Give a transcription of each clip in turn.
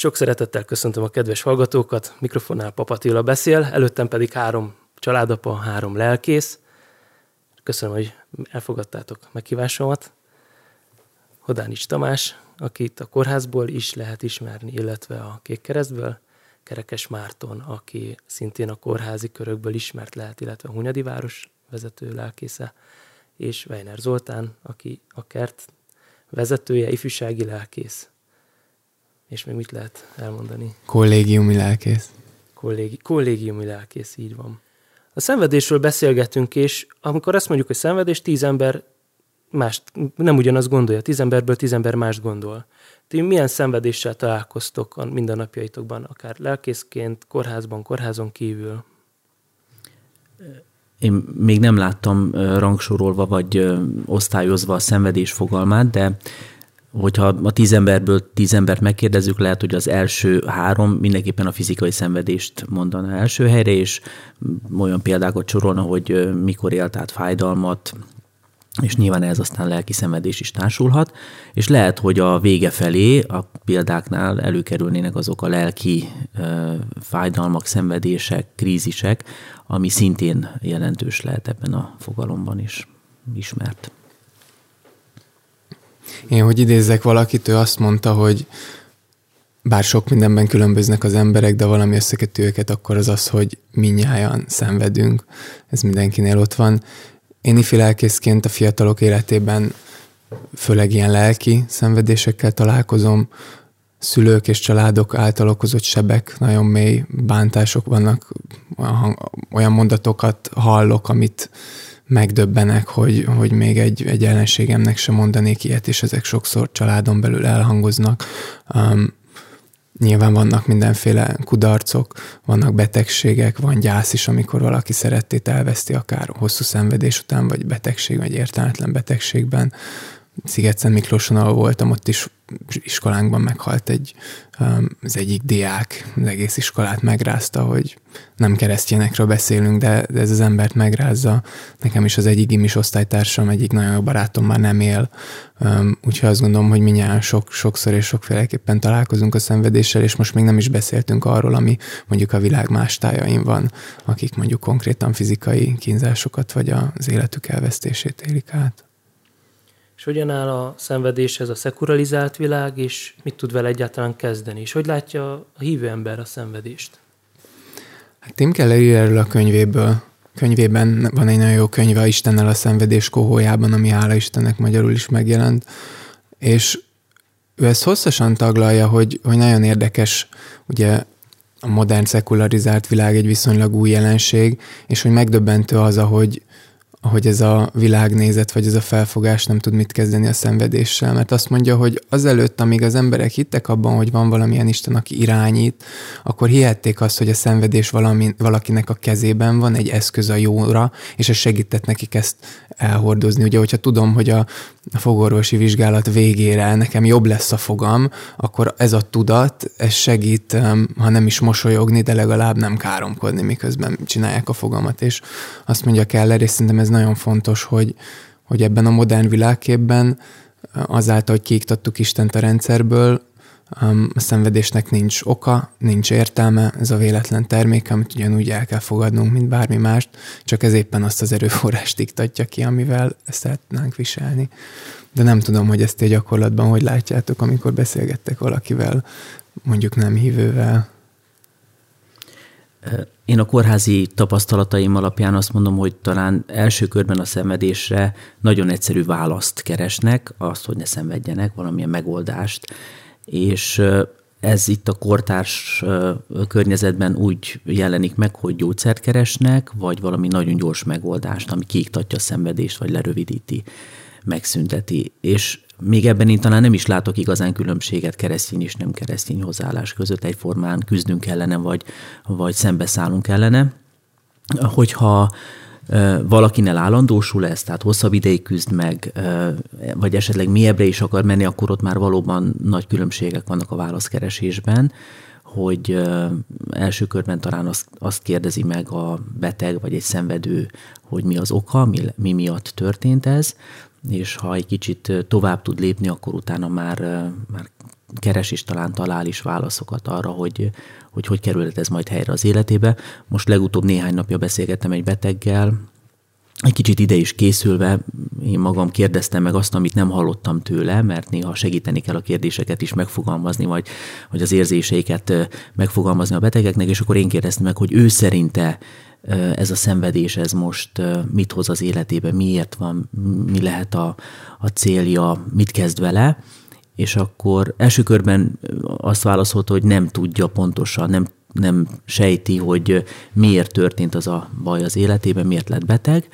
Sok szeretettel köszöntöm a kedves hallgatókat, mikrofonnál Papatilla beszél, előttem pedig három családapa, három lelkész. Köszönöm, hogy elfogadtátok meghívásomat. Hodánics Tamás, akit a kórházból is lehet ismerni, illetve a Kék Keresztből, Kerekes Márton, aki szintén a kórházi körökből ismert lehet, illetve a Hunyadi város vezető lelkésze, és Weiner Zoltán, aki a kert vezetője, ifjúsági lelkész. És még mit lehet elmondani? Kollégiumi lelkész. Kollégi, kollégiumi lelkész, így van. A szenvedésről beszélgetünk, és amikor azt mondjuk, hogy szenvedés, tíz ember más, nem ugyanaz gondolja, tíz emberből tíz ember más gondol. Ti milyen szenvedéssel találkoztok a mindennapjaitokban, akár lelkészként, kórházban, kórházon kívül? Én még nem láttam rangsorolva vagy osztályozva a szenvedés fogalmát, de hogyha a tíz emberből tíz embert megkérdezzük, lehet, hogy az első három mindenképpen a fizikai szenvedést mondaná első helyre, és olyan példákat sorolna, hogy mikor élt át fájdalmat, és nyilván ez aztán lelki szenvedés is társulhat, és lehet, hogy a vége felé a példáknál előkerülnének azok a lelki ö, fájdalmak, szenvedések, krízisek, ami szintén jelentős lehet ebben a fogalomban is ismert. Én, hogy idézzek valakit, ő azt mondta, hogy bár sok mindenben különböznek az emberek, de valami összekötő őket, akkor az az, hogy minnyáján szenvedünk. Ez mindenkinél ott van. Én ifi lelkészként a fiatalok életében főleg ilyen lelki szenvedésekkel találkozom, szülők és családok által okozott sebek, nagyon mély bántások vannak, olyan mondatokat hallok, amit megdöbbenek, hogy, hogy még egy, egy ellenségemnek sem mondanék ilyet, és ezek sokszor családon belül elhangoznak. Um, nyilván vannak mindenféle kudarcok, vannak betegségek, van gyász is, amikor valaki szerettét elveszti, akár hosszú szenvedés után, vagy betegség, vagy értelmetlen betegségben. Sziget-Szent Miklóson, ahol voltam, ott is iskolánkban meghalt egy, um, az egyik diák, az egész iskolát megrázta, hogy nem keresztényekről beszélünk, de, de ez az embert megrázza. Nekem is az egyik gimis osztálytársam, egyik nagyon jó barátom már nem él, um, úgyhogy azt gondolom, hogy minnyáján sok, sokszor és sokféleképpen találkozunk a szenvedéssel, és most még nem is beszéltünk arról, ami mondjuk a világ más tájain van, akik mondjuk konkrétan fizikai kínzásokat vagy az életük elvesztését élik át. És hogyan áll a szenvedéshez a szekuralizált világ, és mit tud vele egyáltalán kezdeni? És hogy látja a hívő ember a szenvedést? Hát Tim Keller erről a könyvéből. Könyvében van egy nagyon jó könyve, Istennel a szenvedés kohójában, ami hála Istennek magyarul is megjelent. És ő ezt hosszasan taglalja, hogy, hogy nagyon érdekes, ugye a modern szekularizált világ egy viszonylag új jelenség, és hogy megdöbbentő az, ahogy, ahogy ez a világnézet, vagy ez a felfogás nem tud mit kezdeni a szenvedéssel, mert azt mondja, hogy azelőtt, amíg az emberek hittek abban, hogy van valamilyen Isten, aki irányít, akkor hihették azt, hogy a szenvedés valami, valakinek a kezében van, egy eszköz a jóra, és ez segített nekik ezt elhordozni. Ugye, hogyha tudom, hogy a, fogorvosi vizsgálat végére nekem jobb lesz a fogam, akkor ez a tudat, ez segít, ha nem is mosolyogni, de legalább nem káromkodni, miközben csinálják a fogamat. És azt mondja Keller, és szerintem ez nagyon fontos, hogy, hogy ebben a modern világképben azáltal, hogy kiiktattuk Istent a rendszerből, a szenvedésnek nincs oka, nincs értelme, ez a véletlen termék, amit ugyanúgy el kell fogadnunk, mint bármi mást, csak ez éppen azt az erőforrást iktatja ki, amivel ezt szeretnénk viselni. De nem tudom, hogy ezt egy gyakorlatban hogy látjátok, amikor beszélgettek valakivel, mondjuk nem hívővel. Én a kórházi tapasztalataim alapján azt mondom, hogy talán első körben a szenvedésre nagyon egyszerű választ keresnek, azt, hogy ne szenvedjenek, valamilyen megoldást, és ez itt a kortárs környezetben úgy jelenik meg, hogy gyógyszert keresnek, vagy valami nagyon gyors megoldást, ami kiiktatja a szenvedést, vagy lerövidíti, megszünteti. És még ebben én talán nem is látok igazán különbséget keresztény és nem keresztény hozzáállás között. Egyformán küzdünk ellene, vagy, vagy szembeszállunk ellene. Hogyha valakinél állandósul ez, tehát hosszabb ideig küzd meg, vagy esetleg mélyebbre is akar menni, akkor ott már valóban nagy különbségek vannak a válaszkeresésben, hogy első körben talán azt, azt kérdezi meg a beteg vagy egy szenvedő, hogy mi az oka, mi, mi miatt történt ez, és ha egy kicsit tovább tud lépni, akkor utána már, már keres és talán talál is válaszokat arra, hogy hogy, hogy kerülhet ez majd helyre az életébe. Most legutóbb néhány napja beszélgettem egy beteggel, egy kicsit ide is készülve, én magam kérdeztem meg azt, amit nem hallottam tőle, mert néha segíteni kell a kérdéseket is megfogalmazni, vagy, vagy az érzéseiket megfogalmazni a betegeknek, és akkor én kérdeztem meg, hogy ő szerinte ez a szenvedés, ez most mit hoz az életébe, miért van, mi lehet a, a célja, mit kezd vele, és akkor első körben azt válaszolta, hogy nem tudja pontosan, nem, nem sejti, hogy miért történt az a baj az életében, miért lett beteg,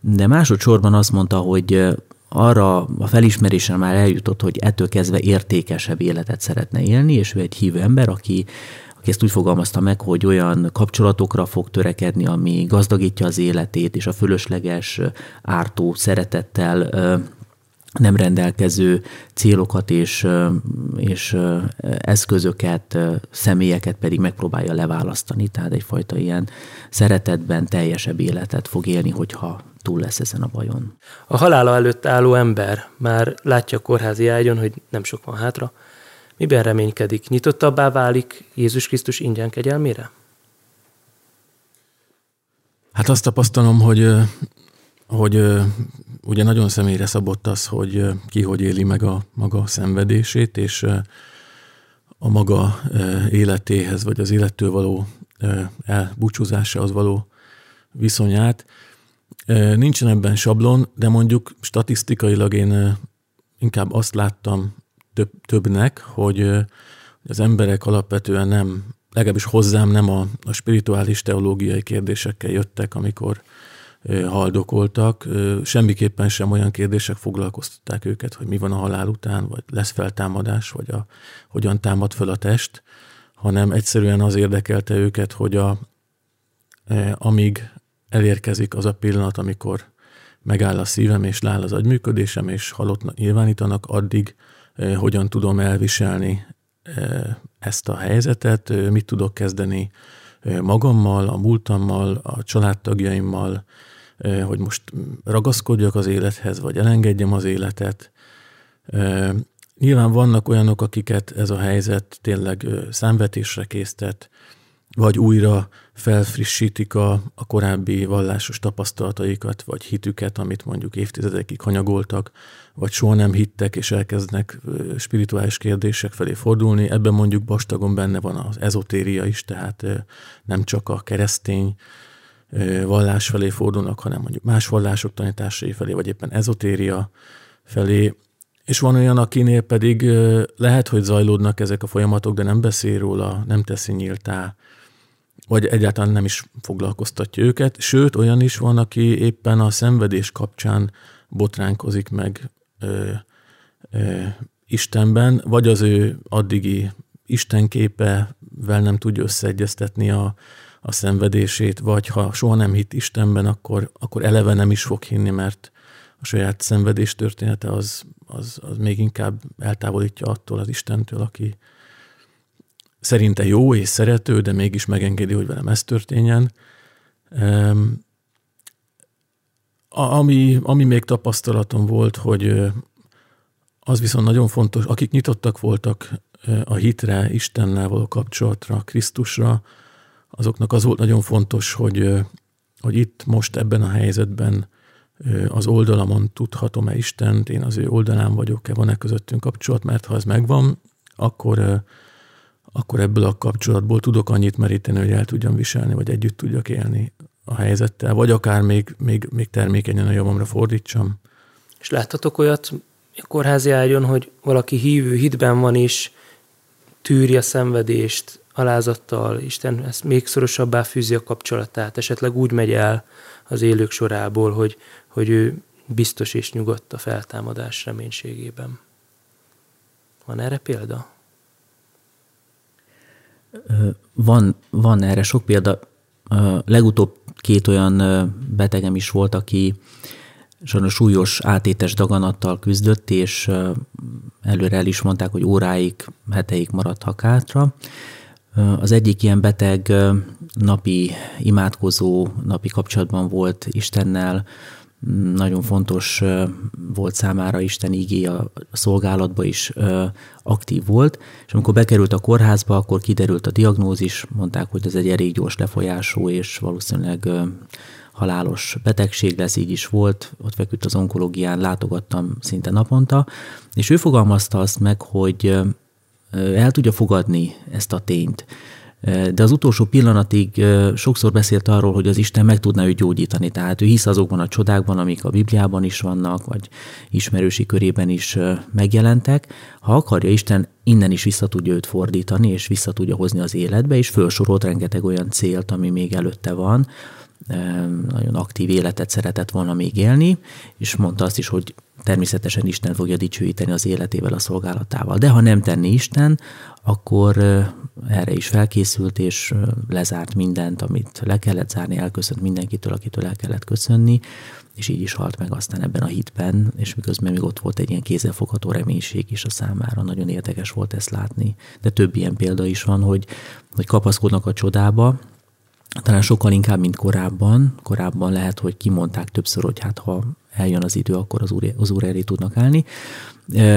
de másodszorban azt mondta, hogy arra a felismerésre már eljutott, hogy ettől kezdve értékesebb életet szeretne élni, és ő egy hívő ember, aki, aki ezt úgy fogalmazta meg, hogy olyan kapcsolatokra fog törekedni, ami gazdagítja az életét, és a fölösleges ártó szeretettel nem rendelkező célokat és, és eszközöket, személyeket pedig megpróbálja leválasztani, tehát egyfajta ilyen szeretetben teljesebb életet fog élni, hogyha túl lesz ezen a bajon. A halála előtt álló ember már látja a kórházi ágyon, hogy nem sok van hátra. Miben reménykedik? Nyitottabbá válik Jézus Krisztus ingyen kegyelmére? Hát azt tapasztalom, hogy, hogy ugye nagyon személyre szabott az, hogy ki hogy éli meg a maga szenvedését, és a maga életéhez, vagy az élettől való elbúcsúzásához való viszonyát. Nincsen ebben sablon, de mondjuk statisztikailag én inkább azt láttam több, többnek, hogy az emberek alapvetően nem, legalábbis hozzám nem a, a spirituális teológiai kérdésekkel jöttek, amikor haldokoltak. Semmiképpen sem olyan kérdések foglalkoztatták őket, hogy mi van a halál után, vagy lesz feltámadás, vagy a, hogyan támad fel a test, hanem egyszerűen az érdekelte őket, hogy a, amíg elérkezik az a pillanat, amikor megáll a szívem, és leáll az agyműködésem, és halott nyilvánítanak, addig hogyan tudom elviselni ezt a helyzetet, mit tudok kezdeni magammal, a múltammal, a családtagjaimmal, hogy most ragaszkodjak az élethez, vagy elengedjem az életet. Nyilván vannak olyanok, akiket ez a helyzet tényleg számvetésre késztet, vagy újra felfrissítik a, a korábbi vallásos tapasztalataikat, vagy hitüket, amit mondjuk évtizedekig hanyagoltak, vagy soha nem hittek, és elkezdnek spirituális kérdések felé fordulni. Ebben mondjuk bastagon benne van az ezotéria is, tehát nem csak a keresztény vallás felé fordulnak, hanem mondjuk más vallások tanításai felé, vagy éppen ezotéria felé. És van olyan, akinél pedig lehet, hogy zajlódnak ezek a folyamatok, de nem beszél róla, nem teszi nyíltá, vagy egyáltalán nem is foglalkoztatja őket. Sőt, olyan is van, aki éppen a szenvedés kapcsán botránkozik meg ö, ö, Istenben, vagy az ő addigi istenképevel nem tudja összeegyeztetni a, a szenvedését, vagy ha soha nem hitt Istenben, akkor, akkor eleve nem is fog hinni, mert a saját szenvedés története az, az, az még inkább eltávolítja attól az Istentől, aki, szerinte jó és szerető, de mégis megengedi, hogy velem ez történjen. Ami, ami még tapasztalatom volt, hogy az viszont nagyon fontos, akik nyitottak voltak a hitre, Istennel való kapcsolatra, Krisztusra, azoknak az volt nagyon fontos, hogy, hogy itt most ebben a helyzetben az oldalamon tudhatom-e Istent, én az ő oldalán vagyok-e, van-e közöttünk kapcsolat, mert ha ez megvan, akkor akkor ebből a kapcsolatból tudok annyit meríteni, hogy el tudjam viselni, vagy együtt tudjak élni a helyzettel, vagy akár még, még, még termékenyen a javamra fordítsam. És láthatok olyat a kórházi ágyon, hogy valaki hívő, hitben van is, tűri a szenvedést, alázattal, Isten ezt még szorosabbá fűzi a kapcsolatát, esetleg úgy megy el az élők sorából, hogy, hogy ő biztos és nyugodt a feltámadás reménységében. Van erre példa? Van, van erre sok példa. Legutóbb két olyan betegem is volt, aki sajnos súlyos átétes daganattal küzdött, és előre el is mondták, hogy óráig, heteig maradhat hátra. Az egyik ilyen beteg napi imádkozó, napi kapcsolatban volt Istennel, nagyon fontos volt számára Isten igé a szolgálatba is aktív volt, és amikor bekerült a kórházba, akkor kiderült a diagnózis, mondták, hogy ez egy elég gyors lefolyású és valószínűleg halálos betegség lesz, így is volt, ott feküdt az onkológián, látogattam szinte naponta, és ő fogalmazta azt meg, hogy el tudja fogadni ezt a tényt, de az utolsó pillanatig sokszor beszélt arról, hogy az Isten meg tudná őt gyógyítani. Tehát ő hisz azokban a csodákban, amik a Bibliában is vannak, vagy ismerősi körében is megjelentek. Ha akarja, Isten innen is vissza tudja őt fordítani, és vissza tudja hozni az életbe, és felsorolt rengeteg olyan célt, ami még előtte van, nagyon aktív életet szeretett volna még élni, és mondta azt is, hogy természetesen Isten fogja dicsőíteni az életével, a szolgálatával. De ha nem tenni Isten, akkor erre is felkészült, és lezárt mindent, amit le kellett zárni, elköszönt mindenkitől, akitől el kellett köszönni, és így is halt meg aztán ebben a hitben, és miközben még ott volt egy ilyen kézzelfogható reménység is a számára, nagyon érdekes volt ezt látni. De több ilyen példa is van, hogy, hogy kapaszkodnak a csodába, talán sokkal inkább, mint korábban. Korábban lehet, hogy kimondták többször, hogy hát ha eljön az idő, akkor az úr, az úr elé tudnak állni.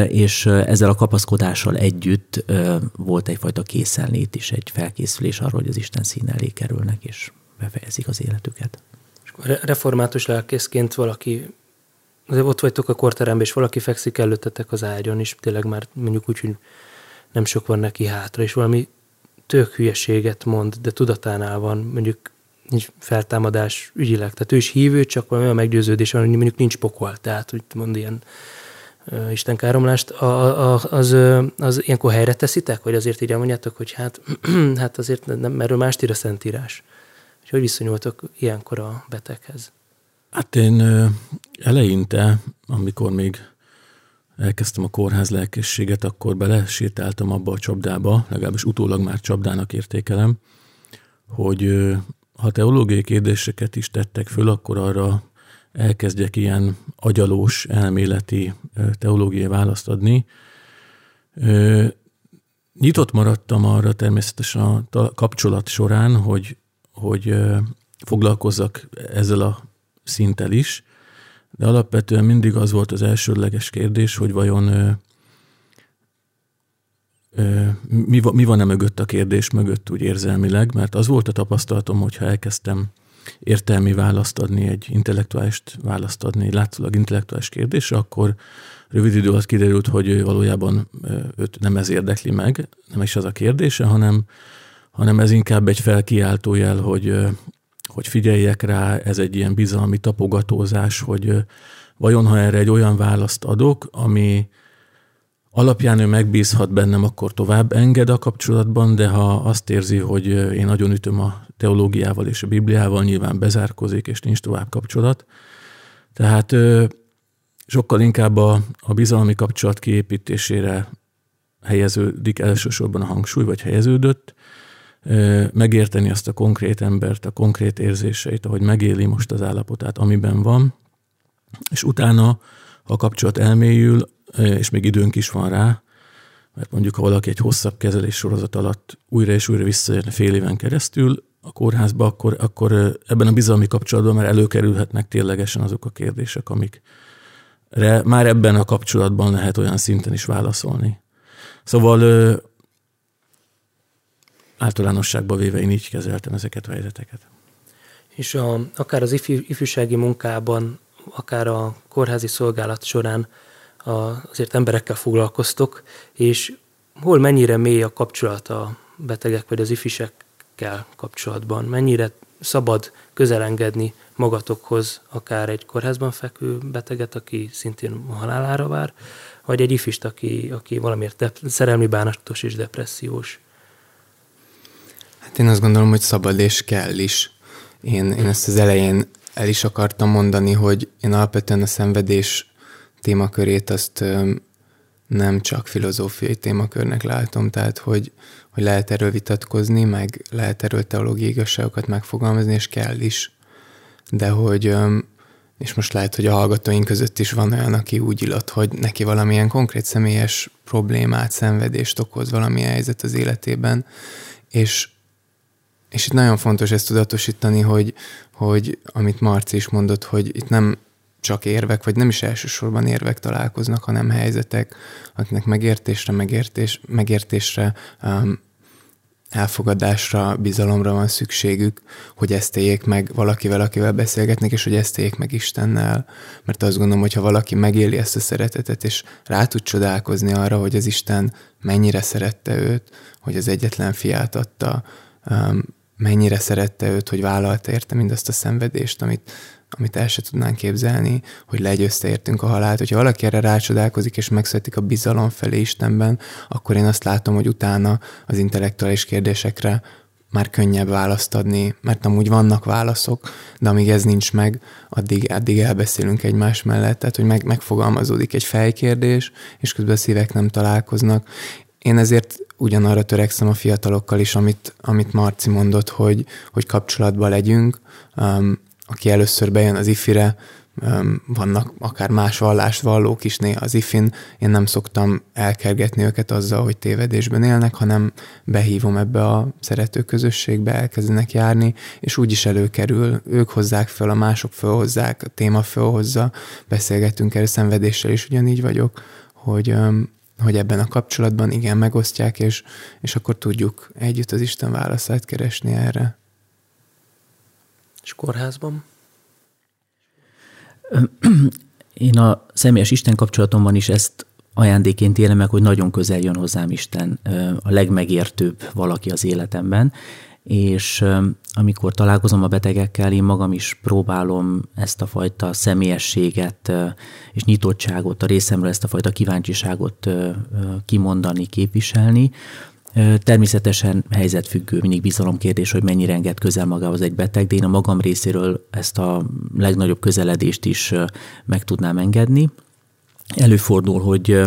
És ezzel a kapaszkodással együtt volt egyfajta készenlét is, egy felkészülés arra, hogy az Isten szín elé kerülnek, és befejezik az életüket. Református lelkészként valaki, ott vagytok a korteremben, és valaki fekszik előttetek az ágyon, és tényleg már mondjuk úgy, hogy nem sok van neki hátra, és valami tök hülyeséget mond, de tudatánál van, mondjuk nincs feltámadás ügyileg. Tehát ő is hívő, csak valami olyan meggyőződés van, hogy mondjuk nincs pokol. Tehát, hogy mond ilyen uh, Isten káromlást, a, a, az, az ilyenkor helyre teszitek? Vagy azért így elmondjátok, hogy hát, hát azért nem, erről mást ír a Szentírás. És hogy viszonyultok ilyenkor a beteghez? Hát én eleinte, amikor még elkezdtem a kórház lelkészséget, akkor belesétáltam abba a csapdába, legalábbis utólag már csapdának értékelem, hogy ha teológiai kérdéseket is tettek föl, akkor arra elkezdjek ilyen agyalós, elméleti teológiai választ adni. Nyitott maradtam arra természetesen a kapcsolat során, hogy, hogy foglalkozzak ezzel a szinttel is, de alapvetően mindig az volt az elsődleges kérdés, hogy vajon ö, ö, mi, mi van-e mögött a kérdés mögött úgy érzelmileg, mert az volt a tapasztalatom, hogyha elkezdtem értelmi választ adni, egy intellektuális választ adni, egy látszólag intellektuális kérdésre, akkor rövid idő alatt kiderült, hogy valójában őt nem ez érdekli meg, nem is az a kérdése, hanem, hanem ez inkább egy felkiáltójel, hogy hogy figyeljek rá, ez egy ilyen bizalmi tapogatózás, hogy vajon ha erre egy olyan választ adok, ami alapján ő megbízhat bennem, akkor tovább enged a kapcsolatban, de ha azt érzi, hogy én nagyon ütöm a teológiával és a Bibliával, nyilván bezárkozik, és nincs tovább kapcsolat. Tehát sokkal inkább a, a bizalmi kapcsolat kiépítésére helyeződik elsősorban a hangsúly, vagy helyeződött, megérteni azt a konkrét embert, a konkrét érzéseit, ahogy megéli most az állapotát, amiben van, és utána, ha a kapcsolat elmélyül, és még időnk is van rá, mert mondjuk ha valaki egy hosszabb kezelés sorozat alatt újra és újra visszajön fél éven keresztül a kórházba, akkor, akkor ebben a bizalmi kapcsolatban már előkerülhetnek ténylegesen azok a kérdések, amik már ebben a kapcsolatban lehet olyan szinten is válaszolni. Szóval általánosságban véve én így kezeltem ezeket a helyzeteket. És a, akár az ifj, ifjúsági munkában, akár a kórházi szolgálat során a, azért emberekkel foglalkoztok, és hol mennyire mély a kapcsolat a betegek vagy az ifjúságkel kapcsolatban? Mennyire szabad közelengedni magatokhoz akár egy kórházban fekvő beteget, aki szintén halálára vár, vagy egy ifist, aki, aki valamiért de, szerelmi bánatos és depressziós? Hát én azt gondolom, hogy szabad és kell is. Én, én ezt az elején el is akartam mondani, hogy én alapvetően a szenvedés témakörét azt nem csak filozófiai témakörnek látom, tehát hogy, hogy lehet erről vitatkozni, meg lehet erről teológiai igazságokat megfogalmazni, és kell is. De hogy, és most lehet, hogy a hallgatóink között is van olyan, aki úgy illat, hogy neki valamilyen konkrét személyes problémát, szenvedést okoz valamilyen helyzet az életében, és és itt nagyon fontos ezt tudatosítani, hogy, hogy amit Marci is mondott, hogy itt nem csak érvek, vagy nem is elsősorban érvek találkoznak, hanem helyzetek, akiknek megértésre, megértés, megértésre, um, elfogadásra, bizalomra van szükségük, hogy ezt éljék meg valakivel, akivel beszélgetnek, és hogy ezt éljék meg Istennel. Mert azt gondolom, hogy ha valaki megéli ezt a szeretetet, és rá tud csodálkozni arra, hogy az Isten mennyire szerette őt, hogy az egyetlen fiát adta, um, mennyire szerette őt, hogy vállalta érte mindazt a szenvedést, amit, amit el se tudnánk képzelni, hogy legyőzte értünk a halált. Hogyha valaki erre rácsodálkozik, és megszületik a bizalom felé Istenben, akkor én azt látom, hogy utána az intellektuális kérdésekre már könnyebb választ adni, mert amúgy vannak válaszok, de amíg ez nincs meg, addig, addig elbeszélünk egymás mellett, tehát hogy meg, megfogalmazódik egy fejkérdés, és közben a szívek nem találkoznak. Én ezért ugyanarra törekszem a fiatalokkal is, amit, amit Marci mondott, hogy, hogy kapcsolatban legyünk. Um, aki először bejön az ifire, um, vannak akár más vallást vallók is néha az ifin, én nem szoktam elkergetni őket azzal, hogy tévedésben élnek, hanem behívom ebbe a szerető közösségbe, elkezdenek járni, és úgy is előkerül, ők hozzák föl, a mások fölhozzák, a téma fölhozza, beszélgetünk erről, szenvedéssel is ugyanígy vagyok, hogy um, hogy ebben a kapcsolatban igen, megosztják, és, és akkor tudjuk együtt az Isten válaszát keresni erre. És kórházban? Én a személyes Isten kapcsolatomban is ezt ajándéként élem meg, hogy nagyon közel jön hozzám Isten, a legmegértőbb valaki az életemben, és amikor találkozom a betegekkel, én magam is próbálom ezt a fajta személyességet és nyitottságot, a részemről ezt a fajta kíváncsiságot kimondani, képviselni. Természetesen helyzetfüggő, mindig bizalomkérdés, hogy mennyire enged közel magához egy beteg, de én a magam részéről ezt a legnagyobb közeledést is meg tudnám engedni. Előfordul, hogy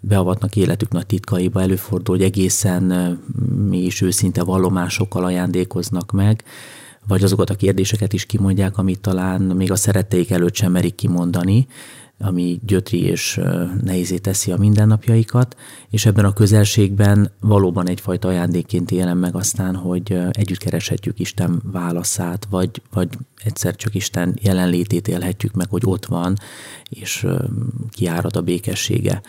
beavatnak életük nagy titkaiba, előfordul, hogy egészen mi is őszinte vallomásokkal ajándékoznak meg, vagy azokat a kérdéseket is kimondják, amit talán még a szeretteik előtt sem merik kimondani, ami gyötri és nehézé teszi a mindennapjaikat, és ebben a közelségben valóban egyfajta ajándékként élem meg aztán, hogy együtt kereshetjük Isten válaszát, vagy, vagy egyszer csak Isten jelenlétét élhetjük meg, hogy ott van, és kiárad a békessége.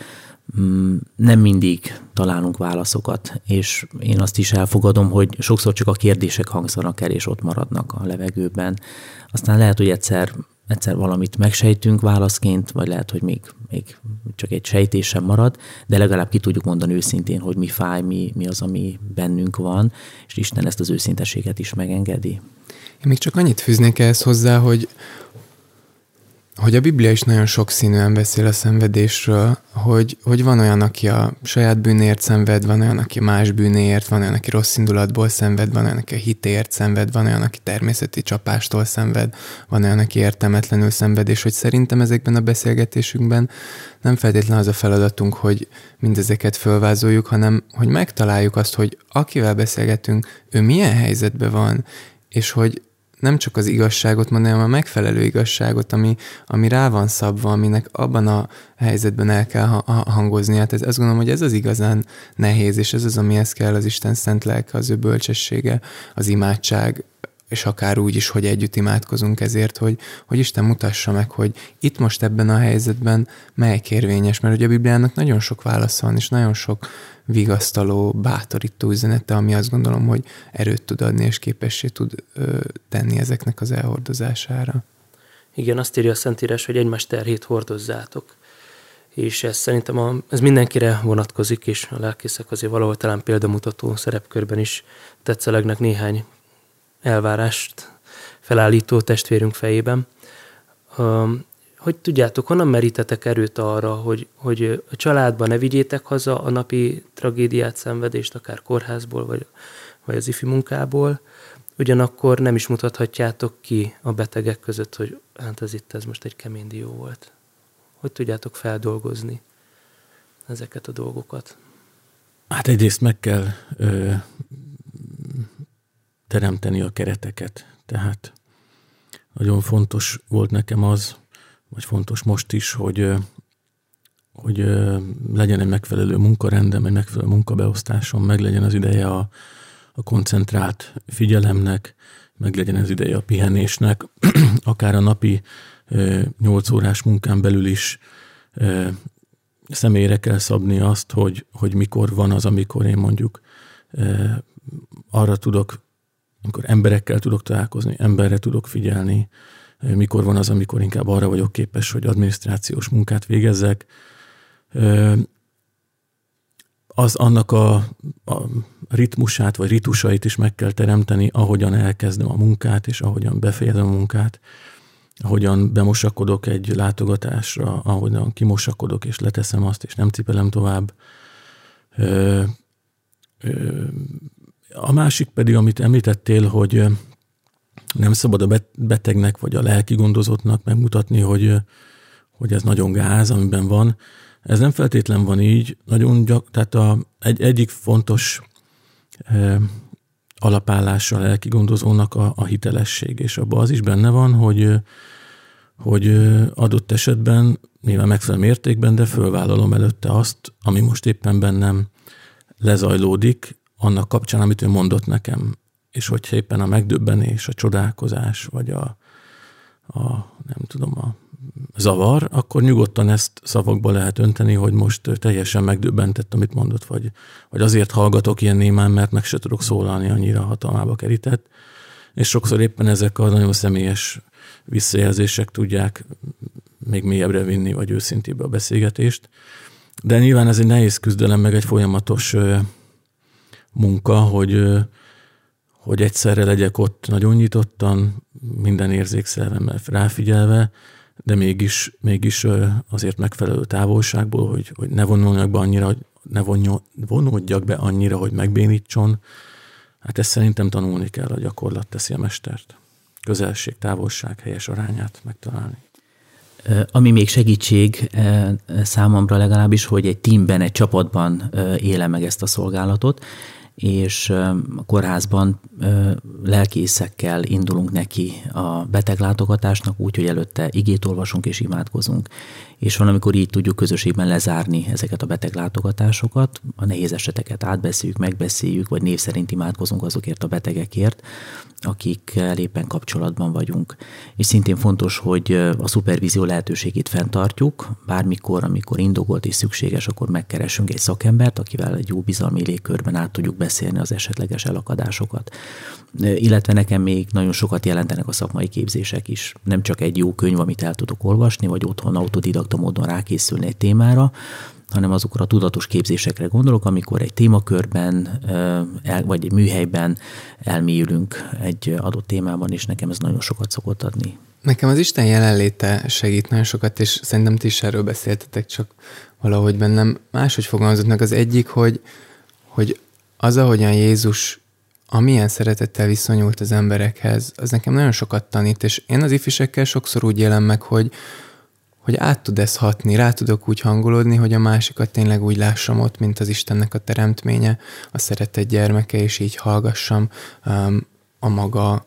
Mm, nem mindig találunk válaszokat, és én azt is elfogadom, hogy sokszor csak a kérdések hangzanak el, és ott maradnak a levegőben. Aztán lehet, hogy egyszer egyszer valamit megsejtünk válaszként, vagy lehet, hogy még, még csak egy sejtésem marad, de legalább ki tudjuk mondani őszintén, hogy mi fáj, mi, mi az, ami bennünk van, és Isten ezt az őszintességet is megengedi. Én még csak annyit fűznék ehhez hozzá, hogy, hogy a Biblia is nagyon sokszínűen beszél a szenvedésről, hogy, hogy van olyan, aki a saját bűnért szenved, van olyan, aki más bűnéért, van olyan, aki rossz indulatból szenved, van olyan, aki a hitéért szenved, van olyan, aki természeti csapástól szenved, van olyan, aki értelmetlenül szenved, és hogy szerintem ezekben a beszélgetésünkben nem feltétlenül az a feladatunk, hogy mindezeket fölvázoljuk, hanem hogy megtaláljuk azt, hogy akivel beszélgetünk, ő milyen helyzetben van, és hogy nem csak az igazságot mondani, hanem a megfelelő igazságot, ami, ami rá van szabva, aminek abban a helyzetben el kell hangozni. Hát ez, azt gondolom, hogy ez az igazán nehéz, és ez az, amihez kell az Isten szent lelke, az ő bölcsessége, az imádság, és akár úgy is, hogy együtt imádkozunk ezért, hogy, hogy Isten mutassa meg, hogy itt most ebben a helyzetben melyik érvényes, mert ugye a Bibliának nagyon sok válasza van, és nagyon sok vigasztaló, bátorító üzenete, ami azt gondolom, hogy erőt tud adni, és képessé tud ö, tenni ezeknek az elhordozására. Igen, azt írja a Szentírás, hogy egymás terhét hordozzátok. És ez szerintem a, ez mindenkire vonatkozik, és a lelkészek azért valahol talán példamutató szerepkörben is tetszelegnek néhány elvárást felállító testvérünk fejében. Hogy tudjátok, honnan merítetek erőt arra, hogy, hogy a családban ne vigyétek haza a napi tragédiát, szenvedést, akár kórházból, vagy, vagy az ifi munkából, ugyanakkor nem is mutathatjátok ki a betegek között, hogy hát ez itt, ez most egy kemény dió volt. Hogy tudjátok feldolgozni ezeket a dolgokat? Hát egyrészt meg kell ö, teremteni a kereteket. Tehát nagyon fontos volt nekem az, vagy fontos most is, hogy, hogy legyen egy megfelelő munkarendem, egy megfelelő munkabeosztásom, meg legyen az ideje a, a koncentrált figyelemnek, meg legyen az ideje a pihenésnek, akár a napi nyolc órás munkán belül is személyre kell szabni azt, hogy, hogy mikor van az, amikor én mondjuk arra tudok, amikor emberekkel tudok találkozni, emberre tudok figyelni, mikor van az, amikor inkább arra vagyok képes, hogy adminisztrációs munkát végezzek. Az annak a, a ritmusát vagy ritusait is meg kell teremteni, ahogyan elkezdem a munkát, és ahogyan befejezem a munkát, ahogyan bemosakodok egy látogatásra, ahogyan kimosakodok, és leteszem azt, és nem cipelem tovább. A másik pedig, amit említettél, hogy nem szabad a betegnek vagy a lelki gondozottnak megmutatni, hogy, hogy ez nagyon gáz, amiben van. Ez nem feltétlen van így. Nagyon gyak, tehát a, egy, egyik fontos e, alapállása a lelki gondozónak a, a hitelesség, és abban az is benne van, hogy, hogy adott esetben, nyilván megfelelő mértékben, de fölvállalom előtte azt, ami most éppen bennem lezajlódik, annak kapcsán, amit ő mondott nekem és hogyha éppen a megdöbbenés, a csodálkozás, vagy a, a nem tudom, a zavar, akkor nyugodtan ezt szavakba lehet önteni, hogy most teljesen megdöbbentett, amit mondott, vagy, vagy azért hallgatok ilyen némán, mert meg se tudok szólalni, annyira hatalmába kerített. És sokszor éppen ezek a nagyon személyes visszajelzések tudják még mélyebbre vinni, vagy őszintébe a beszélgetést. De nyilván ez egy nehéz küzdelem, meg egy folyamatos munka, hogy hogy egyszerre legyek ott nagyon nyitottan, minden érzékszervemmel ráfigyelve, de mégis, mégis azért megfelelő távolságból, hogy, hogy ne vonuljak be annyira, hogy ne vonódjak be annyira, hogy megbénítson. Hát ezt szerintem tanulni kell, a gyakorlat teszi a mestert. Közelség, távolság, helyes arányát megtalálni. Ami még segítség számomra legalábbis, hogy egy teamben, egy csapatban élem meg ezt a szolgálatot, és a kórházban lelkészekkel indulunk neki a beteglátogatásnak, úgy, hogy előtte igét olvasunk és imádkozunk. És van, amikor így tudjuk közösségben lezárni ezeket a beteglátogatásokat, a nehéz eseteket átbeszéljük, megbeszéljük, vagy név szerint imádkozunk azokért a betegekért, akik éppen kapcsolatban vagyunk. És szintén fontos, hogy a szupervízió lehetőségét fenntartjuk, bármikor, amikor indokolt és szükséges, akkor megkeresünk egy szakembert, akivel egy jó bizalmi légkörben át tudjuk beszélni az esetleges elakadásokat. Illetve nekem még nagyon sokat jelentenek a szakmai képzések is. Nem csak egy jó könyv, amit el tudok olvasni, vagy otthon autodidakta módon rákészülni egy témára, hanem azokra a tudatos képzésekre gondolok, amikor egy témakörben vagy egy műhelyben elmélyülünk egy adott témában, és nekem ez nagyon sokat szokott adni. Nekem az Isten jelenléte segít nagyon sokat, és szerintem ti is erről beszéltetek, csak valahogy bennem máshogy fogalmazott meg az egyik, hogy, hogy az, ahogyan Jézus amilyen szeretettel viszonyult az emberekhez, az nekem nagyon sokat tanít, és én az ifisekkel sokszor úgy élem meg, hogy, hogy át tud ez hatni, rá tudok úgy hangolódni, hogy a másikat tényleg úgy lássam ott, mint az Istennek a teremtménye, a szeretett gyermeke, és így hallgassam um, a maga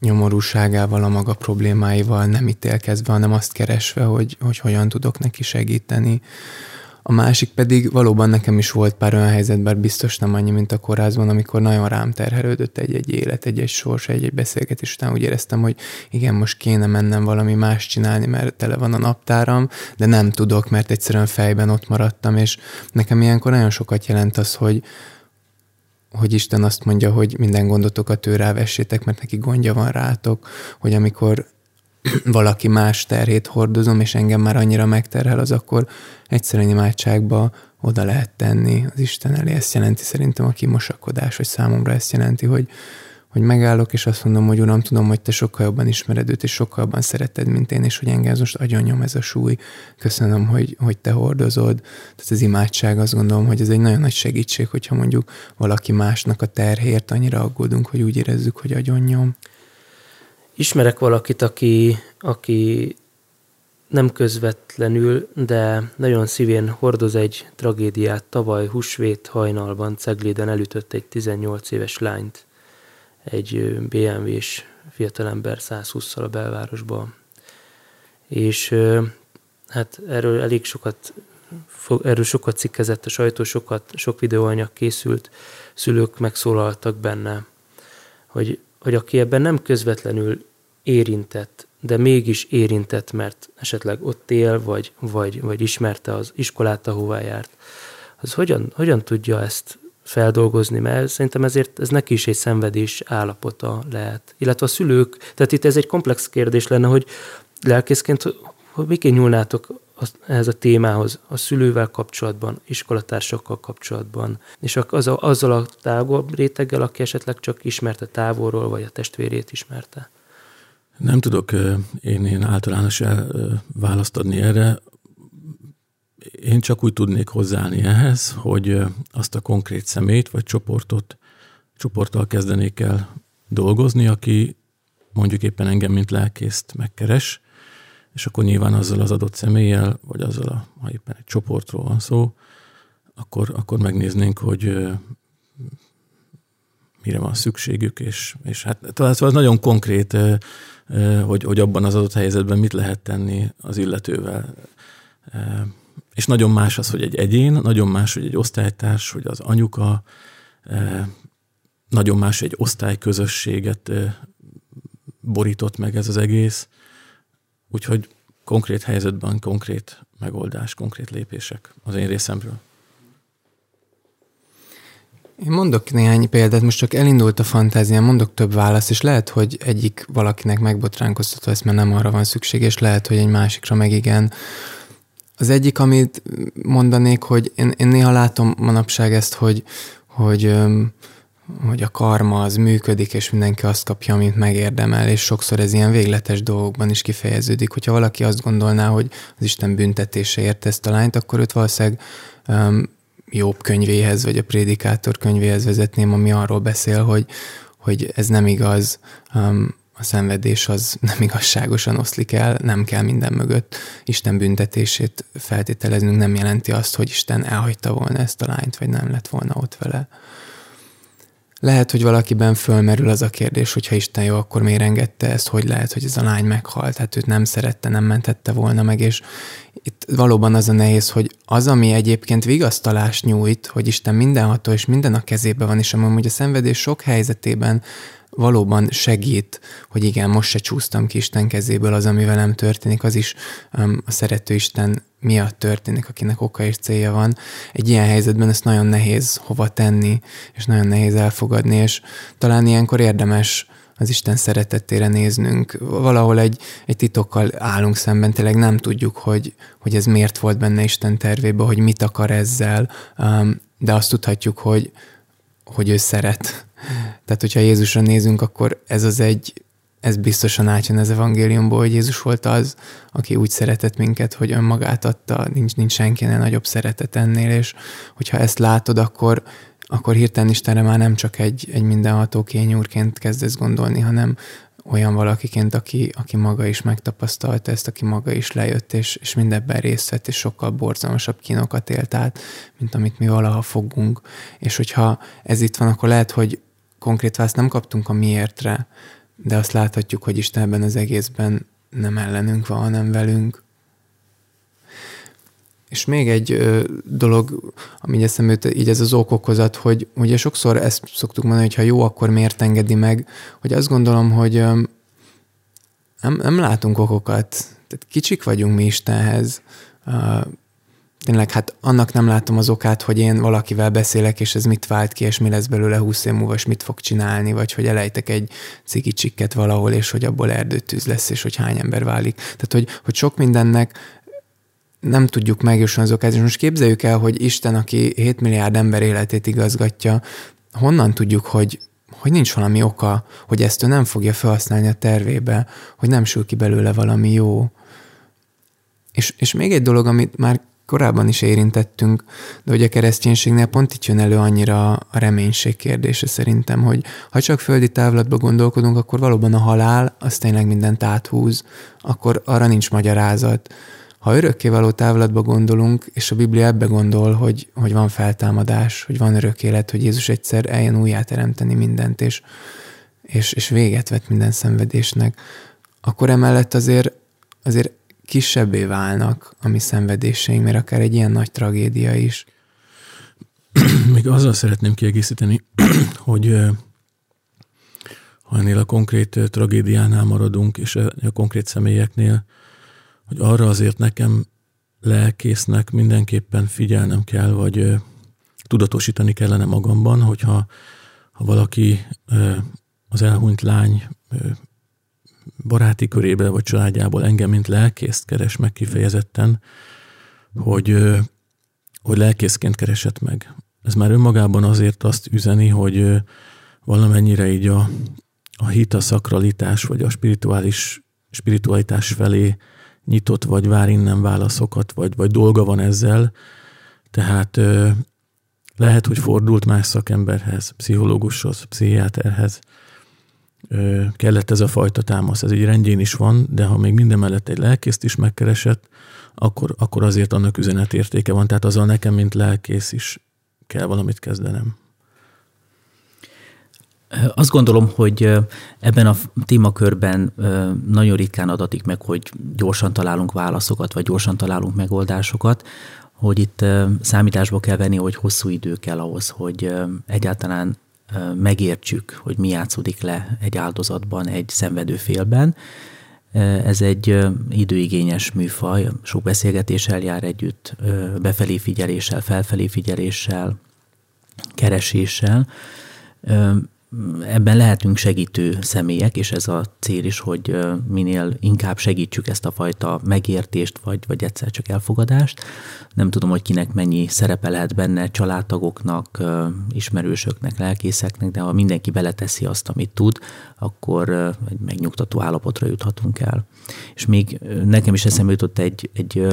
nyomorúságával, a maga problémáival, nem ítélkezve, hanem azt keresve, hogy, hogy hogyan tudok neki segíteni. A másik pedig valóban nekem is volt pár olyan helyzet, bár biztos nem annyi, mint a kórházban, amikor nagyon rám terhelődött egy-egy élet, egy-egy sors, egy-egy beszélgetés után. Úgy éreztem, hogy igen, most kéne mennem valami más csinálni, mert tele van a naptáram, de nem tudok, mert egyszerűen fejben ott maradtam, és nekem ilyenkor nagyon sokat jelent az, hogy, hogy Isten azt mondja, hogy minden gondotokat ő rávessétek, mert neki gondja van rátok, hogy amikor valaki más terhét hordozom, és engem már annyira megterhel, az akkor egyszerűen imádságba oda lehet tenni az Isten elé. Ezt jelenti szerintem a kimosakodás, vagy számomra ezt jelenti, hogy, hogy megállok, és azt mondom, hogy Uram, tudom, hogy Te sokkal jobban ismered őt, és sokkal jobban szereted, mint én, és hogy engem most agyon nyom ez a súly. Köszönöm, hogy, hogy Te hordozod. Tehát az imádság, azt gondolom, hogy ez egy nagyon nagy segítség, hogyha mondjuk valaki másnak a terhért annyira aggódunk, hogy úgy érezzük, hogy agyon nyom. Ismerek valakit, aki, aki nem közvetlenül, de nagyon szívén hordoz egy tragédiát. Tavaly húsvét hajnalban Cegléden elütött egy 18 éves lányt egy BMW-s fiatalember 120-szal a belvárosba. És hát erről elég sokat, erről sokat cikkezett a sajtó, sokat, sok videóanyag készült, szülők megszólaltak benne, hogy, hogy aki ebben nem közvetlenül érintett, de mégis érintett, mert esetleg ott él, vagy, vagy, vagy ismerte az iskolát, ahová járt, az hogyan, hogyan tudja ezt feldolgozni, mert szerintem ezért ez neki is egy szenvedés állapota lehet. Illetve a szülők, tehát itt ez egy komplex kérdés lenne, hogy lelkészként hogy miként nyúlnátok ehhez a témához a szülővel kapcsolatban, iskolatársakkal kapcsolatban, és az a, azzal a távol réteggel, aki esetleg csak ismerte távolról, vagy a testvérét ismerte? Nem tudok én, én általános választ adni erre. Én csak úgy tudnék hozzáállni ehhez, hogy azt a konkrét szemét vagy csoportot, csoporttal kezdenék el dolgozni, aki mondjuk éppen engem, mint lelkészt megkeres, és akkor nyilván azzal az adott személlyel, vagy azzal, a, ha éppen egy csoportról van szó, akkor, akkor megnéznénk, hogy mire van szükségük, és, és hát talán szóval ez nagyon konkrét, hogy, hogy abban az adott helyzetben mit lehet tenni az illetővel. És nagyon más az, hogy egy egyén, nagyon más, hogy egy osztálytárs, hogy az anyuka, nagyon más, hogy egy osztályközösséget borított meg ez az egész. Úgyhogy konkrét helyzetben konkrét megoldás, konkrét lépések az én részemről. Én mondok néhány példát, most csak elindult a fantáziám, mondok több választ, és lehet, hogy egyik valakinek megbotránkoztatva ezt, mert nem arra van szükség, és lehet, hogy egy másikra meg igen. Az egyik, amit mondanék, hogy én, én néha látom manapság ezt, hogy, hogy hogy a karma az működik, és mindenki azt kapja, amit megérdemel, és sokszor ez ilyen végletes dolgokban is kifejeződik. Hogyha valaki azt gondolná, hogy az Isten büntetése érte ezt a lányt, akkor őt valószínűleg jobb könyvéhez, vagy a prédikátor könyvéhez vezetném, ami arról beszél, hogy, hogy ez nem igaz, um, a szenvedés az nem igazságosan oszlik el, nem kell minden mögött Isten büntetését feltételeznünk, nem jelenti azt, hogy Isten elhagyta volna ezt a lányt, vagy nem lett volna ott vele. Lehet, hogy valakiben fölmerül az a kérdés, hogy ha Isten jó, akkor miért engedte ezt, hogy lehet, hogy ez a lány meghalt, hát őt nem szerette, nem mentette volna meg, és itt valóban az a nehéz, hogy az, ami egyébként vigasztalást nyújt, hogy Isten mindenható és minden a kezébe van, és amúgy a szenvedés sok helyzetében valóban segít, hogy igen, most se csúsztam ki Isten kezéből az, ami velem történik, az is um, a szerető Isten miatt történik, akinek oka és célja van. Egy ilyen helyzetben ezt nagyon nehéz hova tenni, és nagyon nehéz elfogadni, és talán ilyenkor érdemes az Isten szeretetére néznünk. Valahol egy, egy titokkal állunk szemben, tényleg nem tudjuk, hogy, hogy ez miért volt benne Isten tervébe, hogy mit akar ezzel, um, de azt tudhatjuk, hogy, hogy ő szeret. Tehát, hogyha Jézusra nézünk, akkor ez az egy, ez biztosan átjön az evangéliumból, hogy Jézus volt az, aki úgy szeretett minket, hogy önmagát adta, nincs, nincs senkinek nagyobb szeretet ennél, és hogyha ezt látod, akkor, akkor hirtelen Istenre már nem csak egy, egy mindenható kényúrként kezdesz gondolni, hanem olyan valakiként, aki, aki maga is megtapasztalta ezt, aki maga is lejött, és, és mindebben részt vett, és sokkal borzalmasabb kínokat élt át, mint amit mi valaha fogunk. És hogyha ez itt van, akkor lehet, hogy konkrét választ nem kaptunk a miértre, de azt láthatjuk, hogy Isten ebben az egészben nem ellenünk van, hanem velünk. És még egy ö, dolog, ami eszembe jut, így ez az okokozat, hogy ugye sokszor ezt szoktuk mondani, hogy ha jó, akkor miért engedi meg, hogy azt gondolom, hogy ö, nem, nem látunk okokat. Tehát kicsik vagyunk mi Istenhez. Uh, tényleg hát annak nem látom az okát, hogy én valakivel beszélek, és ez mit vált ki, és mi lesz belőle húsz év múlva, és mit fog csinálni, vagy hogy elejtek egy cigicsikket valahol, és hogy abból erdőtűz lesz, és hogy hány ember válik. Tehát, hogy, hogy sok mindennek nem tudjuk megjósolni az okát, és most képzeljük el, hogy Isten, aki 7 milliárd ember életét igazgatja, honnan tudjuk, hogy hogy nincs valami oka, hogy ezt ő nem fogja felhasználni a tervébe, hogy nem sül ki belőle valami jó. És, és még egy dolog, amit már korábban is érintettünk, de hogy a kereszténységnél pont itt jön elő annyira a reménység kérdése szerintem, hogy ha csak földi távlatba gondolkodunk, akkor valóban a halál az tényleg mindent áthúz, akkor arra nincs magyarázat. Ha örökkévaló távlatba gondolunk, és a Biblia ebbe gondol, hogy, hogy van feltámadás, hogy van örök élet, hogy Jézus egyszer eljön újjáteremteni mindent, és, és, és véget vet minden szenvedésnek, akkor emellett azért, azért kisebbé válnak a mi szenvedéseink, mert akár egy ilyen nagy tragédia is. Még azzal szeretném kiegészíteni, hogy, ha ennél a konkrét tragédiánál maradunk, és a konkrét személyeknél, hogy arra azért nekem lelkésznek mindenképpen figyelnem kell, vagy tudatosítani kellene magamban, hogyha ha valaki az elhunyt lány baráti körébe vagy családjából engem, mint lelkészt keres meg kifejezetten, hogy, hogy lelkészként keresett meg. Ez már önmagában azért azt üzeni, hogy valamennyire így a, a hit, a szakralitás, vagy a spirituális, spiritualitás felé nyitott, vagy vár innen válaszokat, vagy, vagy dolga van ezzel. Tehát lehet, hogy fordult más szakemberhez, pszichológushoz, pszichiáterhez. Kellett ez a fajta támasz, ez egy rendjén is van, de ha még minden mellett egy lelkészt is megkeresett, akkor, akkor azért annak üzenetértéke van. Tehát azzal nekem, mint lelkész is kell valamit kezdenem. Azt gondolom, hogy ebben a témakörben nagyon ritkán adatik meg, hogy gyorsan találunk válaszokat, vagy gyorsan találunk megoldásokat, hogy itt számításba kell venni, hogy hosszú idő kell ahhoz, hogy egyáltalán megértsük, hogy mi játszódik le egy áldozatban, egy szenvedő félben. Ez egy időigényes műfaj, sok beszélgetéssel jár együtt, befelé figyeléssel, felfelé figyeléssel, kereséssel ebben lehetünk segítő személyek, és ez a cél is, hogy minél inkább segítsük ezt a fajta megértést, vagy, vagy egyszer csak elfogadást. Nem tudom, hogy kinek mennyi szerepe lehet benne, családtagoknak, ismerősöknek, lelkészeknek, de ha mindenki beleteszi azt, amit tud, akkor egy megnyugtató állapotra juthatunk el. És még nekem is eszembe jutott egy, egy,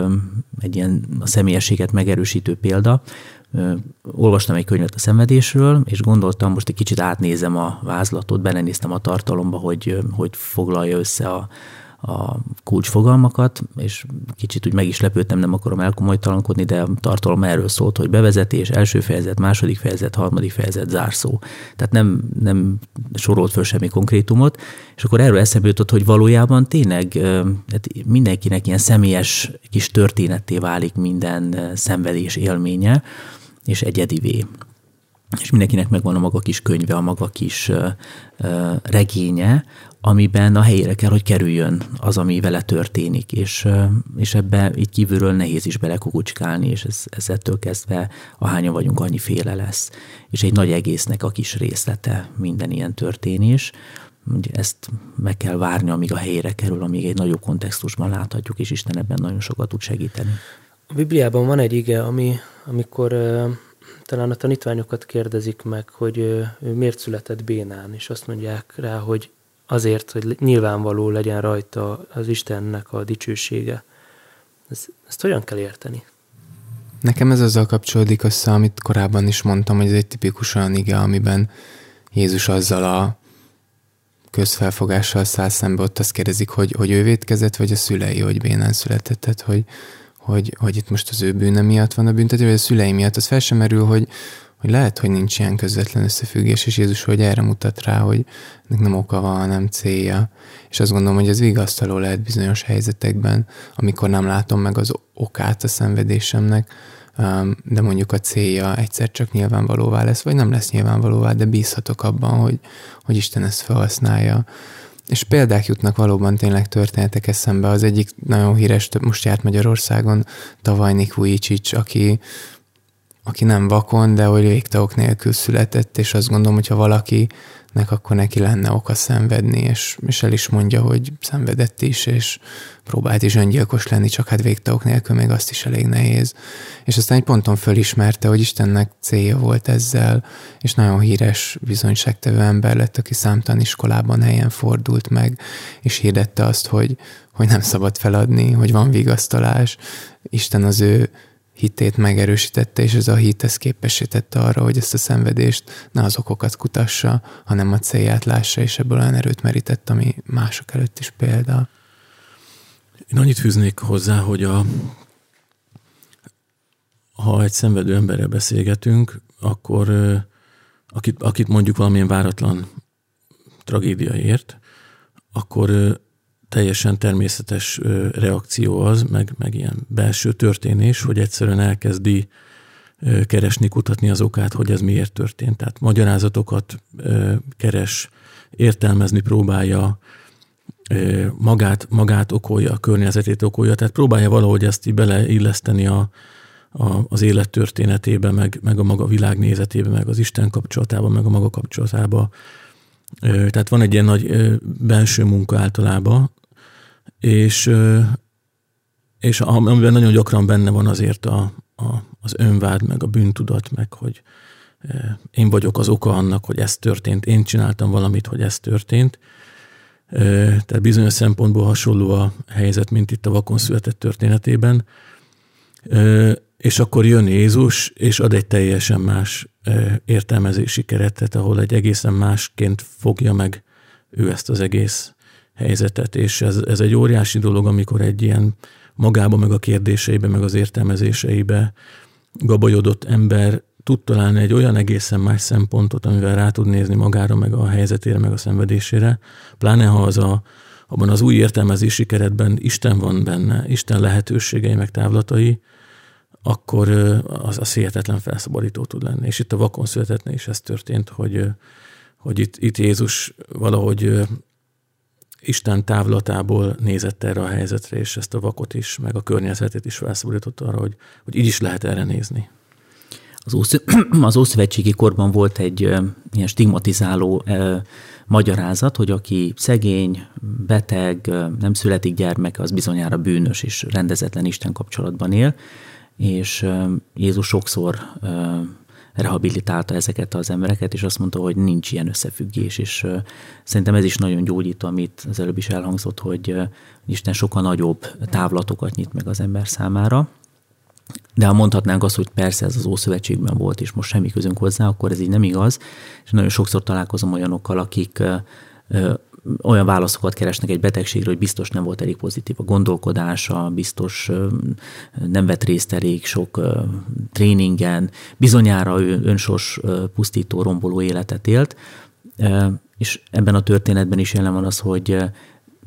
egy ilyen a személyességet megerősítő példa, olvastam egy könyvet a szenvedésről, és gondoltam, most egy kicsit átnézem a vázlatot, belenéztem a tartalomba, hogy, hogy foglalja össze a, a kulcsfogalmakat, és kicsit úgy meg is lepődtem, nem akarom elkomolytalankodni, de a tartalom erről szólt, hogy bevezetés, első fejezet, második fejezet, harmadik fejezet, zárszó. Tehát nem, nem sorolt föl semmi konkrétumot, és akkor erről eszembe jutott, hogy valójában tényleg hát mindenkinek ilyen személyes kis történetté válik minden szenvedés élménye, és egyedivé. És mindenkinek megvan a maga kis könyve, a maga kis regénye, amiben a helyére kell, hogy kerüljön az, ami vele történik, és, és ebbe így kívülről nehéz is belekukucskálni, és ez, ez ettől kezdve ahányan vagyunk, annyi féle lesz. És egy nagy egésznek a kis részlete minden ilyen történés, Ugye ezt meg kell várni, amíg a helyére kerül, amíg egy nagyobb kontextusban láthatjuk, és Isten ebben nagyon sokat tud segíteni. A Bibliában van egy ige, ami, amikor talán a tanítványokat kérdezik meg, hogy uh, ő miért született bénán, és azt mondják rá, hogy azért, hogy nyilvánvaló legyen rajta az Istennek a dicsősége. Ezt, ezt hogyan kell érteni? Nekem ez azzal kapcsolódik össze, amit korábban is mondtam, hogy ez egy tipikus olyan ige, amiben Jézus azzal a közfelfogással száll szembe, ott azt kérdezik, hogy, hogy ő vétkezett, vagy a szülei, hogy bénán született, tehát hogy, hogy, hogy itt most az ő bűne miatt van a büntetés, vagy a szülei miatt, az fel sem merül, hogy, hogy lehet, hogy nincs ilyen közvetlen összefüggés, és Jézus hogy erre mutat rá, hogy ennek nem oka van, hanem célja. És azt gondolom, hogy ez vigasztaló lehet bizonyos helyzetekben, amikor nem látom meg az okát a szenvedésemnek, um, de mondjuk a célja egyszer csak nyilvánvalóvá lesz, vagy nem lesz nyilvánvalóvá, de bízhatok abban, hogy, hogy Isten ezt felhasználja és példák jutnak valóban tényleg történetek eszembe. Az egyik nagyon híres, most járt Magyarországon, tavaly Nik Vujicic, aki, aki nem vakon, de hogy végtagok nélkül született, és azt gondolom, hogyha valaki nek akkor neki lenne oka szenvedni, és, és el is mondja, hogy szenvedett is, és próbált is öngyilkos lenni, csak hát végtagok nélkül még azt is elég nehéz. És aztán egy ponton fölismerte, hogy Istennek célja volt ezzel, és nagyon híres bizonyságtevő ember lett, aki számtalan iskolában helyen fordult meg, és hirdette azt, hogy, hogy nem szabad feladni, hogy van vigasztalás. Isten az ő hitét megerősítette, és ez a hit ezt képesítette arra, hogy ezt a szenvedést ne az okokat kutassa, hanem a célját lássa, és ebből olyan erőt merített, ami mások előtt is példa. Én annyit fűznék hozzá, hogy a, ha egy szenvedő emberrel beszélgetünk, akkor akit, akit mondjuk valamilyen váratlan tragédia ért, akkor teljesen természetes reakció az, meg, meg ilyen belső történés, hogy egyszerűen elkezdi keresni, kutatni az okát, hogy ez miért történt. Tehát magyarázatokat keres, értelmezni próbálja, magát, magát okolja, a környezetét okolja, tehát próbálja valahogy ezt így beleilleszteni a, a, az élet történetébe, meg, meg a maga világnézetébe, meg az Isten kapcsolatába, meg a maga kapcsolatába. Tehát van egy ilyen nagy belső munka általában, és, és amiben nagyon gyakran benne van azért a, a, az önvád, meg a bűntudat, meg hogy én vagyok az oka annak, hogy ez történt, én csináltam valamit, hogy ez történt. Tehát bizonyos szempontból hasonló a helyzet, mint itt a vakon született történetében. És akkor jön Jézus, és ad egy teljesen más értelmezési keretet, ahol egy egészen másként fogja meg ő ezt az egész helyzetet, és ez, ez egy óriási dolog, amikor egy ilyen magába, meg a kérdéseibe, meg az értelmezéseibe gabajodott ember tud találni egy olyan egészen más szempontot, amivel rá tud nézni magára, meg a helyzetére, meg a szenvedésére, pláne ha az a, abban az új értelmezési keretben Isten van benne, Isten lehetőségei, meg távlatai, akkor az, az hihetetlen felszabadító tud lenni. És itt a vakon születetne is ez történt, hogy, hogy itt, itt Jézus valahogy Isten távlatából nézett erre a helyzetre, és ezt a vakot is, meg a környezetét is felszabadította arra, hogy, hogy így is lehet erre nézni. Az, Ósz, az Ószövetségi korban volt egy ilyen stigmatizáló magyarázat, hogy aki szegény, beteg, nem születik gyermek, az bizonyára bűnös és rendezetlen Isten kapcsolatban él, és Jézus sokszor rehabilitálta ezeket az embereket, és azt mondta, hogy nincs ilyen összefüggés, és szerintem ez is nagyon gyógyító, amit az előbb is elhangzott, hogy Isten sokkal nagyobb távlatokat nyit meg az ember számára. De ha mondhatnánk azt, hogy persze ez az Ószövetségben volt, és most semmi közünk hozzá, akkor ez így nem igaz. És nagyon sokszor találkozom olyanokkal, akik olyan válaszokat keresnek egy betegségre, hogy biztos nem volt elég pozitív a gondolkodása, biztos nem vett részt elég sok tréningen, bizonyára ő önsos pusztító, romboló életet élt, és ebben a történetben is jelen van az, hogy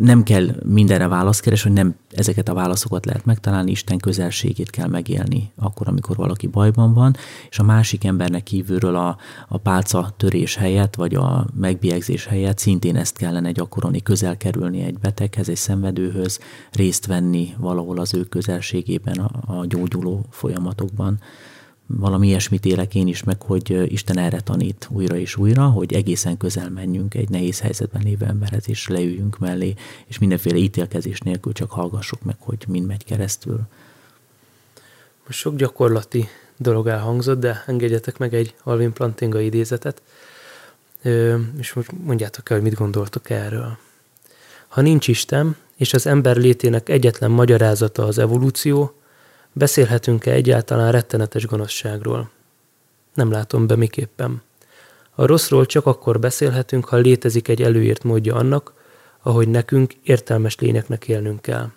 nem kell mindenre választ keres, hogy nem ezeket a válaszokat lehet megtalálni, Isten közelségét kell megélni akkor, amikor valaki bajban van, és a másik embernek kívülről a, a pálca törés helyett, vagy a megbiegzés helyett szintén ezt kellene gyakorolni, közel kerülni egy beteghez, egy szenvedőhöz, részt venni valahol az ő közelségében a, a gyógyuló folyamatokban valami ilyesmit élek én is meg, hogy Isten erre tanít újra és újra, hogy egészen közel menjünk egy nehéz helyzetben lévő emberhez, és leüljünk mellé, és mindenféle ítélkezés nélkül csak hallgassuk meg, hogy mind megy keresztül. Most sok gyakorlati dolog elhangzott, de engedjetek meg egy Alvin Plantinga idézetet, és most mondjátok el, hogy mit gondoltok erről. Ha nincs Isten, és az ember létének egyetlen magyarázata az evolúció, Beszélhetünk-e egyáltalán rettenetes gonoszságról? Nem látom be miképpen. A rosszról csak akkor beszélhetünk, ha létezik egy előírt módja annak, ahogy nekünk értelmes lényeknek élnünk kell.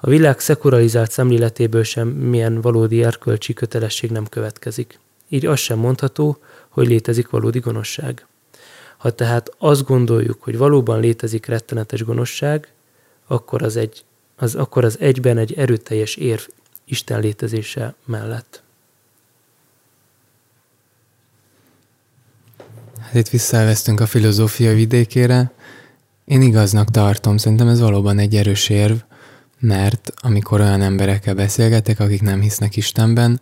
A világ szekuralizált szemléletéből sem milyen valódi erkölcsi kötelesség nem következik. Így az sem mondható, hogy létezik valódi gonoszság. Ha tehát azt gondoljuk, hogy valóban létezik rettenetes gonoszság, akkor az, egy, az, akkor az egyben egy erőteljes érv Isten létezése mellett. Hát itt visszaelveztünk a filozófia vidékére. Én igaznak tartom, szerintem ez valóban egy erős érv, mert amikor olyan emberekkel beszélgetek, akik nem hisznek Istenben,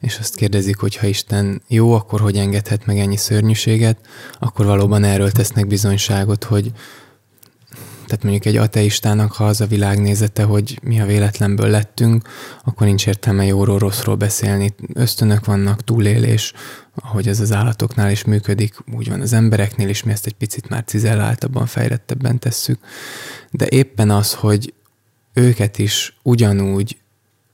és azt kérdezik, hogy ha Isten jó, akkor hogy engedhet meg ennyi szörnyűséget, akkor valóban erről tesznek bizonyságot, hogy, tehát mondjuk egy ateistának, ha az a világnézete, hogy mi a véletlenből lettünk, akkor nincs értelme jóról, rosszról beszélni. Ösztönök vannak, túlélés, ahogy ez az állatoknál is működik, úgy van az embereknél is, mi ezt egy picit már cizelláltabban, fejlettebben tesszük. De éppen az, hogy őket is ugyanúgy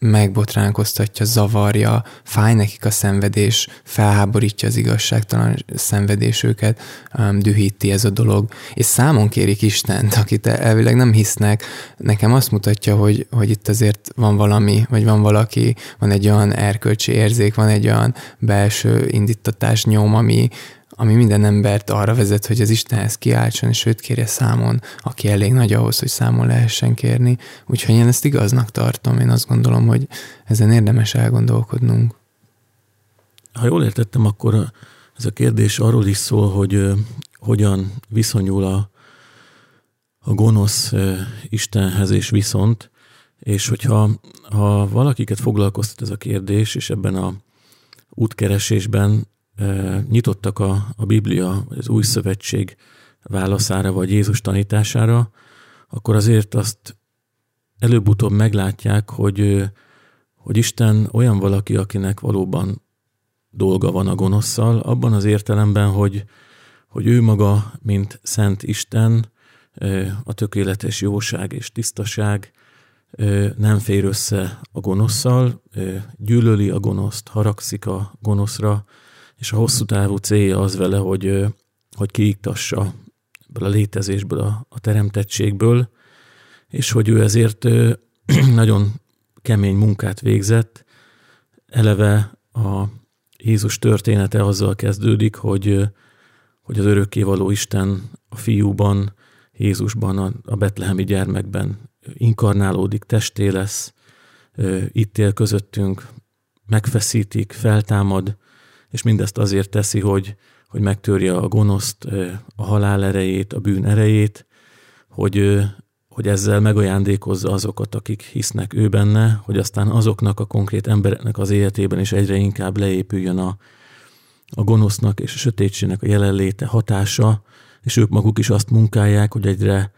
megbotránkoztatja, zavarja, fáj nekik a szenvedés, felháborítja az igazságtalan szenvedés őket, um, dühíti ez a dolog, és számon kérik Istent, akit elvileg nem hisznek, nekem azt mutatja, hogy, hogy itt azért van valami, vagy van valaki, van egy olyan erkölcsi érzék, van egy olyan belső indítatás nyom, ami, ami minden embert arra vezet, hogy az Istenhez kiáltson, és őt kérje számon, aki elég nagy ahhoz, hogy számon lehessen kérni. Úgyhogy én ezt igaznak tartom, én azt gondolom, hogy ezen érdemes elgondolkodnunk. Ha jól értettem, akkor ez a kérdés arról is szól, hogy, hogyan viszonyul a, a gonosz Istenhez és viszont, és hogyha ha valakiket foglalkoztat ez a kérdés, és ebben a útkeresésben nyitottak a, a Biblia, vagy az Új Szövetség válaszára, vagy Jézus tanítására, akkor azért azt előbb-utóbb meglátják, hogy, hogy Isten olyan valaki, akinek valóban dolga van a gonoszszal, abban az értelemben, hogy, hogy ő maga, mint Szent Isten, a tökéletes jóság és tisztaság nem fér össze a gonoszszal, gyűlöli a gonoszt, haragszik a gonoszra, és a hosszú távú célja az vele, hogy, hogy kiiktassa ebből a létezésből, a, a teremtettségből, és hogy ő ezért nagyon kemény munkát végzett. Eleve a Jézus története azzal kezdődik, hogy, hogy az örökkévaló Isten a fiúban, Jézusban, a, a betlehemi gyermekben inkarnálódik, testé lesz, itt él közöttünk, megfeszítik, feltámad, és mindezt azért teszi, hogy, hogy megtörje a gonoszt, a halál erejét, a bűn erejét, hogy, hogy ezzel megajándékozza azokat, akik hisznek ő benne, hogy aztán azoknak a konkrét embereknek az életében is egyre inkább leépüljön a, a gonosznak és a sötétségnek a jelenléte, hatása, és ők maguk is azt munkálják, hogy egyre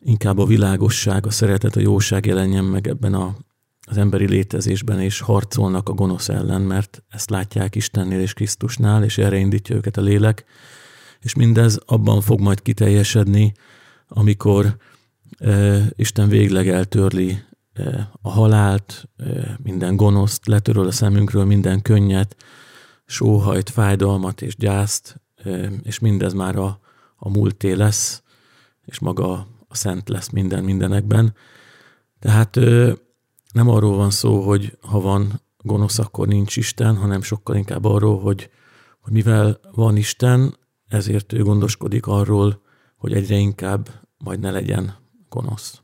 inkább a világosság, a szeretet, a jóság jelenjen meg ebben a, az emberi létezésben, és harcolnak a gonosz ellen, mert ezt látják Istennél és Krisztusnál, és erre indítja őket a lélek, és mindez abban fog majd kiteljesedni, amikor e, Isten végleg eltörli e, a halált, e, minden gonoszt, letöröl a szemünkről minden könnyet, sóhajt, fájdalmat és gyászt, e, és mindez már a, a múlté lesz, és maga a szent lesz minden mindenekben. Tehát nem arról van szó, hogy ha van gonosz, akkor nincs Isten, hanem sokkal inkább arról, hogy, hogy mivel van Isten, ezért ő gondoskodik arról, hogy egyre inkább majd ne legyen gonosz.